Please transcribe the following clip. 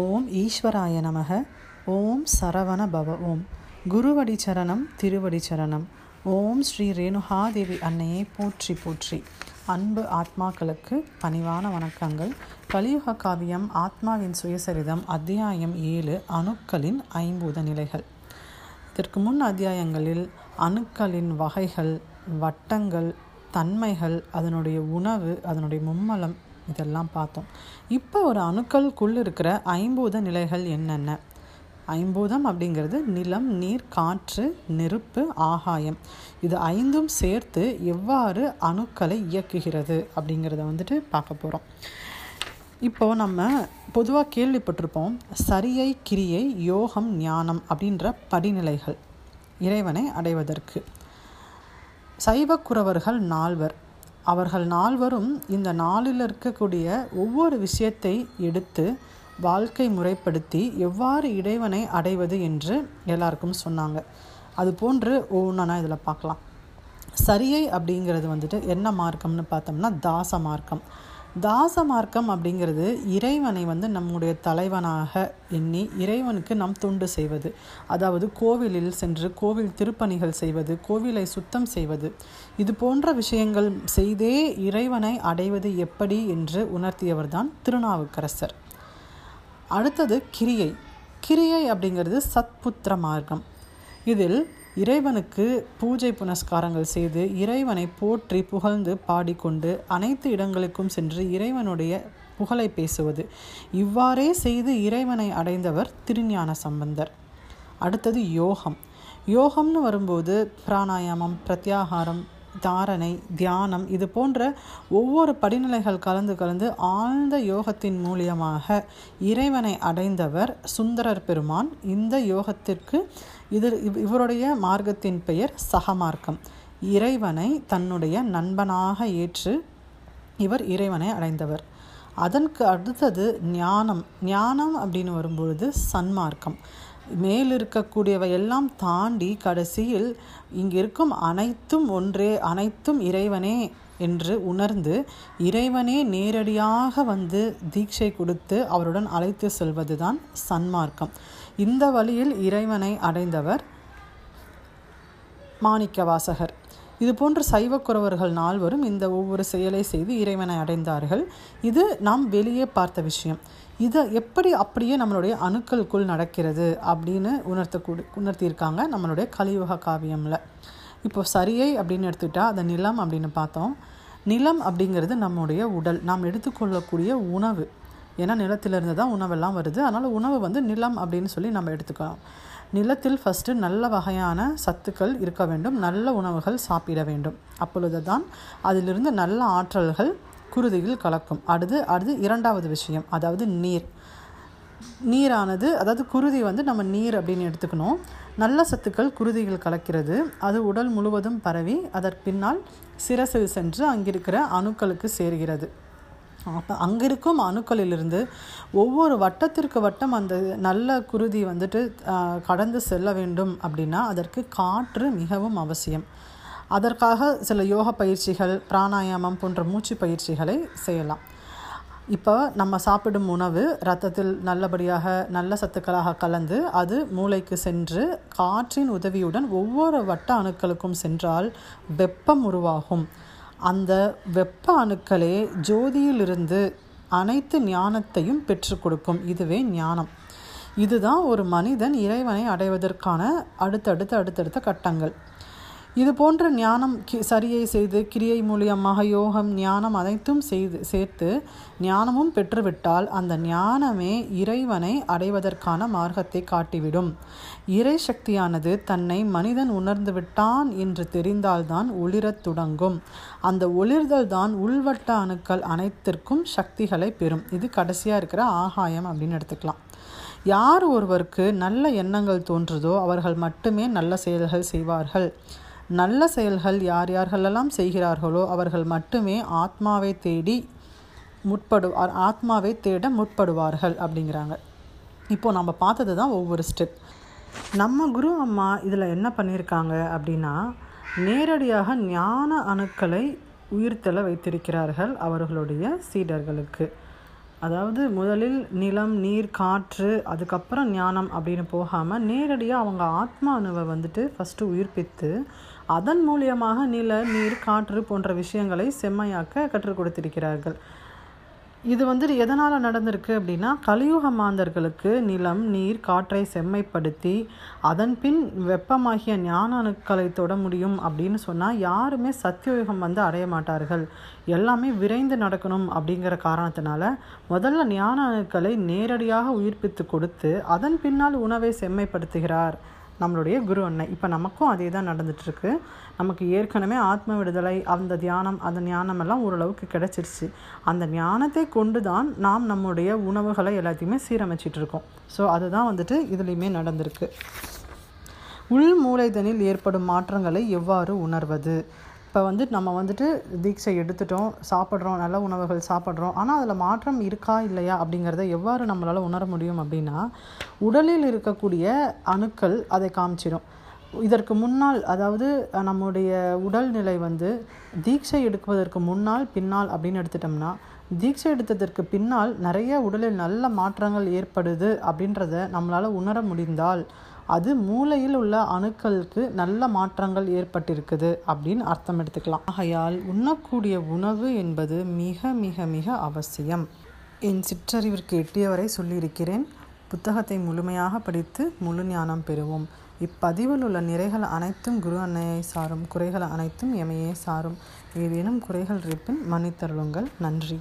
ஓம் ஈஸ்வராய நமக. ஓம் சரவண பவ. ஓம் குருவடி சரணம் திருவடி சரணம். ஓம் ஸ்ரீ ரேணுகாதேவி அன்னையை போற்றி போற்றி. அன்பு ஆத்மாக்களுக்கு பணிவான வணக்கங்கள். கலியுக காவியம் ஆத்மாவின் சுயசரிதம் அத்தியாயம் ஏழு அணுக்களின் ஐம்பூத நிலைகள். இதற்கு முன் அத்தியாயங்களில் அணுக்களின் வகைகள் வட்டங்கள் தன்மைகள் அதனுடைய உணவு அதனுடைய மும்மலம் இதெல்லாம் பார்த்தோம். இப்போ ஒரு அணுக்களுக்குள் இருக்கிற ஐம்பூத நிலைகள் என்னென்ன? ஐம்பூதம் அப்படிங்கிறது நிலம் நீர் காற்று நெருப்பு ஆகாயம். இது ஐந்தும் சேர்த்து எவ்வாறு அணுக்களை இயக்குகிறது அப்படிங்கிறத வந்துட்டு பார்க்க போகிறோம் இப்போது நம்ம பொதுவாக கேள்விப்பட்டிருப்போம் சரியை கிரியை யோகம் ஞானம் அப்படின்ற படிநிலைகள் இறைவனை அடைவதற்கு. சைவக்குறவர்கள் நால்வர் அவர்கள் நால்வரும் இந்த நாளில் இருக்கக்கூடிய ஒவ்வொரு விஷயத்தை எடுத்து வாழ்க்கை முறைப்படுத்தி எவ்வாறு இறைவனை அடைவது என்று எல்லாருக்கும் சொன்னாங்க. அது போன்று ஒவ்வொன்றா இதில் பார்க்கலாம். சரியை அப்படிங்கிறது வந்துட்டு என்ன மார்க்கம்னு பார்த்தோம்னா தாச மார்க்கம். தாச மார்க்கம் அப்படிங்கிறது இறைவனை வந்து நம்முடைய தலைவனாக எண்ணி இறைவனுக்கு நாம் தொண்டு செய்வது. அதாவது கோவிலில் சென்று கோவில் திருப்பணிகள் செய்வது கோவிலை சுத்தம் செய்வது. இது போன்ற விஷயங்கள் செய்தே இறைவனை அடைவது எப்படி என்று உணர்த்தியவர்தான் திருநாவுக்கரசர். அடுத்தது கிரியை. கிரியை அப்படிங்கிறது சத்புத்திர மார்க்கம். இதில் இறைவனுக்கு பூஜை புனஸ்காரங்கள் செய்து இறைவனை போற்றி புகழ்ந்து பாடிக்கொண்டு அனைத்து இடங்களுக்கும் சென்று இறைவனுடைய புகழை பேசுவது. இவ்வாறே செய்து இறைவனை அடைந்தவர் திருஞான சம்பந்தர். அடுத்தது யோகம். யோகம்னு வரும்போது பிராணாயாமம் பிரத்யாகாரம் தாரணை தியானம் இது போன்ற ஒவ்வொரு படிநிலைகள் கலந்து கலந்து ஆழ்ந்த யோகத்தின் மூலியமாக இறைவனை அடைந்தவர் சுந்தரர் பெருமான். இந்த யோகத்திற்கு இது இவருடைய மார்க்கத்தின் பெயர் சகமார்க்கம். இறைவனை தன்னுடைய நண்பனாக ஏற்று இவர் இறைவனை அடைந்தவர். அதற்கு அடுத்தது ஞானம். ஞானம் அப்படின்னு வரும்பொழுது சன்மார்க்கம். மேல் இருக்கக்கூடியவை எல்லாம் தாண்டி கடைசியில் இங்கு இருக்கும் அனைத்தும் ஒன்றே அனைத்தும் இறைவனே என்று உணர்ந்து இறைவனே நேரடியாக வந்து தீட்சை கொடுத்து அவருடன் அழைத்து செல்வது தான் சன்மார்க்கம். இந்த வழியில் இறைவனை அடைந்தவர் மாணிக்க வாசகர் இது போன்ற சைவக்குறவர்கள் நால்வரும் இந்த ஒவ்வொரு செயலை செய்து இறைவனை அடைந்தார்கள். இது நாம் வெளியே பார்த்த விஷயம். இதை எப்படி அப்படியே நம்மளுடைய அணுக்களுக்குள் நடக்கிறது அப்படின்னு உணர்த்தக்கூடி உணர்த்தியிருக்காங்க நம்மளுடைய கலியுக காவியமில். இப்போ சரியை அப்படின்னு எடுத்துக்கிட்டால் அதை நிலம் அப்படின்னு பார்த்தோம். நிலம் அப்படிங்கிறது நம்முடைய உடல். நாம் எடுத்துக்கொள்ளக்கூடிய உணவு. ஏன்னா நிலத்திலிருந்து தான் உணவெல்லாம் வருது. அதனால் உணவு வந்து நிலம் அப்படின்னு சொல்லி நம்ம எடுத்துக்கலாம். நிலத்தில் ஃபஸ்ட்டு நல்ல வகையான சத்துக்கள் இருக்க வேண்டும். நல்ல உணவுகள் சாப்பிட வேண்டும். அப்பொழுது தான் அதிலிருந்து நல்ல ஆற்றல்கள் குருதியில் கலக்கும். அடுத்து அடுத்து இரண்டாவது விஷயம். அதாவது நீர். நீரானது அதாவது குருதி வந்து நம்ம நீர் அப்படின்னு எடுத்துக்கணும். நல்ல சத்துக்கள் குருதியில் கலக்கிறது. அது உடல் முழுவதும் பரவி அதற்கு பின்னால் சிரசில் சென்று அங்கிருக்கிற அணுக்களுக்கு சேர்கிறது. அப்போ அங்கிருக்கும் அணுக்களிலிருந்து ஒவ்வொரு வட்டத்திற்கு வட்டம் அந்த நல்ல குருதி வந்துட்டு கடந்து செல்ல வேண்டும் அப்படின்னா அதற்கு காற்று மிகவும் அவசியம். அதற்காக சில யோக பயிற்சிகள் பிராணாயாமம் போன்ற மூச்சு பயிற்சிகளை செய்யலாம். இப்போ நம்ம சாப்பிடும் உணவு ரத்தத்தில் நல்லபடியாக நல்ல சத்துக்களாக கலந்து அது மூளைக்கு சென்று காற்றின் உதவியுடன் ஒவ்வொரு வட்ட அணுக்களுக்கும் சென்றால் வெப்பம் உருவாகும். அந்த வெப்ப அணுக்களே ஜோதியிலிருந்து அனைத்து ஞானத்தையும் பெற்று கொடுக்கும். இதுவே ஞானம். இதுதான் ஒரு மனிதன் இறைவனை அடைவதற்கான அடுத்தடுத்த அடுத்தடுத்த கட்டங்கள். இது போன்ற ஞானம் கி சரியை செய்து கிரியை மூலியமாக யோகம் ஞானம் அனைத்தும் செய்து சேர்த்து ஞானமும் பெற்றுவிட்டால் அந்த ஞானமே இறைவனை அடைவதற்கான மார்க்கத்தை காட்டிவிடும். இறை சக்தியானது தன்னை மனிதன் உணர்ந்து விட்டான் என்று தெரிந்தால்தான் ஒளிரத் தொடங்கும். அந்த ஒளிர்தல் தான் உள்வட்ட அணுக்கள் அனைத்திற்கும் சக்திகளை பெறும். இது கடைசியாக இருக்கிற ஆகாயம் அப்படின்னு எடுத்துக்கலாம். யார் ஒருவருக்கு நல்ல எண்ணங்கள் தோன்றுதோ அவர்கள் மட்டுமே நல்ல செயல்கள் செய்வார்கள். நல்ல செயல்கள் யார் யார்களெல்லாம் செய்கிறார்களோ அவர்கள் மட்டுமே ஆத்மாவை தேடி முற்படு ஆத்மாவை தேட முற்படுவார்கள் அப்படிங்கிறாங்க. இப்போது நம்ம பார்த்தது தான் ஒவ்வொரு ஸ்டெப் நம்ம குரு அம்மா இதில் என்ன பண்ணியிருக்காங்க அப்படின்னா நேரடியாக ஞான அணுக்களை உயிர்த்தல வைத்திருக்கிறார்கள் அவர்களுடைய சீடர்களுக்கு. அதாவது முதலில் நிலம் நீர் காற்று அதுக்கப்புறம் ஞானம் அப்படின்னு போகாமல் நேரடியாக அவங்க ஆத்மானுவை வந்துட்டு ஃபஸ்ட்டு உயிர்ப்பித்து அதன் மூலியமாக நில நீர் காற்று போன்ற விஷயங்களை செம்மையாக்க கற்றுக் கொடுத்திருக்கிறார்கள். இது வந்துட்டு எதனால் நடந்திருக்கு அப்படின்னா கலியுக மாந்தர்களுக்கு நிலம் நீர் காற்றை செம்மைப்படுத்தி அதன் பின் வெப்பமாகிய ஞான அணுக்களை தொட முடியும் அப்படின்னு சொன்னால் யாருமே சத்தியுகம் வந்து அடைய மாட்டார்கள். எல்லாமே விரைந்து நடக்கணும் அப்படிங்கிற காரணத்தினால முதல்ல ஞான அணுக்களை நேரடியாக உயிர்ப்பித்து கொடுத்து அதன் பின்னால் உணவை செம்மைப்படுத்துகிறார். நம்மளுடைய குரு அன்னை. இப்போ நமக்கும் அதே தான் நடந்துகிட்ருக்கு நமக்கு ஏற்கனவே ஆத்ம விடுதலை அந்த தியானம் அந்த ஞானம் எல்லாம் ஓரளவுக்கு கிடச்சிருச்சு. அந்த ஞானத்தை கொண்டு தான் நாம் நம்முடைய உணவுகளை எல்லாத்தையுமே சீரமைச்சிட்டு இருக்கோம் ஸோ அதுதான் வந்துட்டு இதுலேயுமே நடந்திருக்கு. உள் மூளைதனில் ஏற்படும் மாற்றங்களை எவ்வாறு உணர்வது? இப்போ வந்து நம்ம வந்துட்டு தீட்சை எடுத்துட்டோம் சாப்பிட்றோம் நல்ல உணவுகள் சாப்பிட்றோம். ஆனால் அதில் மாற்றம் இருக்கா இல்லையா அப்படிங்கிறத எவ்வாறு நம்மளால் உணர முடியும் அப்படின்னா உடலில் இருக்கக்கூடிய அணுக்கள் அதை காமிச்சிடும் இதற்கு முன்னால் அதாவது நம்முடைய உடல்நிலை வந்து தீட்சை எடுப்பதற்கு முன்னால் பின்னால் அப்படின்னு எடுத்துட்டோம்னா தீட்சை எடுத்ததற்கு பின்னால் நிறைய உடலில் நல்ல மாற்றங்கள் ஏற்படுது அப்படின்றத நம்மளால் உணர முடிந்தால் அது மூளையில் உள்ள அணுக்களுக்கு நல்ல மாற்றங்கள் ஏற்பட்டிருக்குது அப்படின்னு அர்த்தம் எடுத்துக்கலாம். ஆகையால் உண்ணக்கூடிய உணவு என்பது மிக மிக மிக அவசியம். என் சிற்றறிவிற்கு எட்டியவரை சொல்லியிருக்கிறேன். புத்தகத்தை முழுமையாக படித்து முழு ஞானம் பெறுவோம். இப்பதிவில் உள்ள நிறைகள் அனைத்தும் குரு அன்னையை சாரும். குறைகள் அனைத்தும் எமையே சாரும். ஏதேனும் குறைகள் இருப்பின் மன்னித்தருளுங்கள். நன்றி.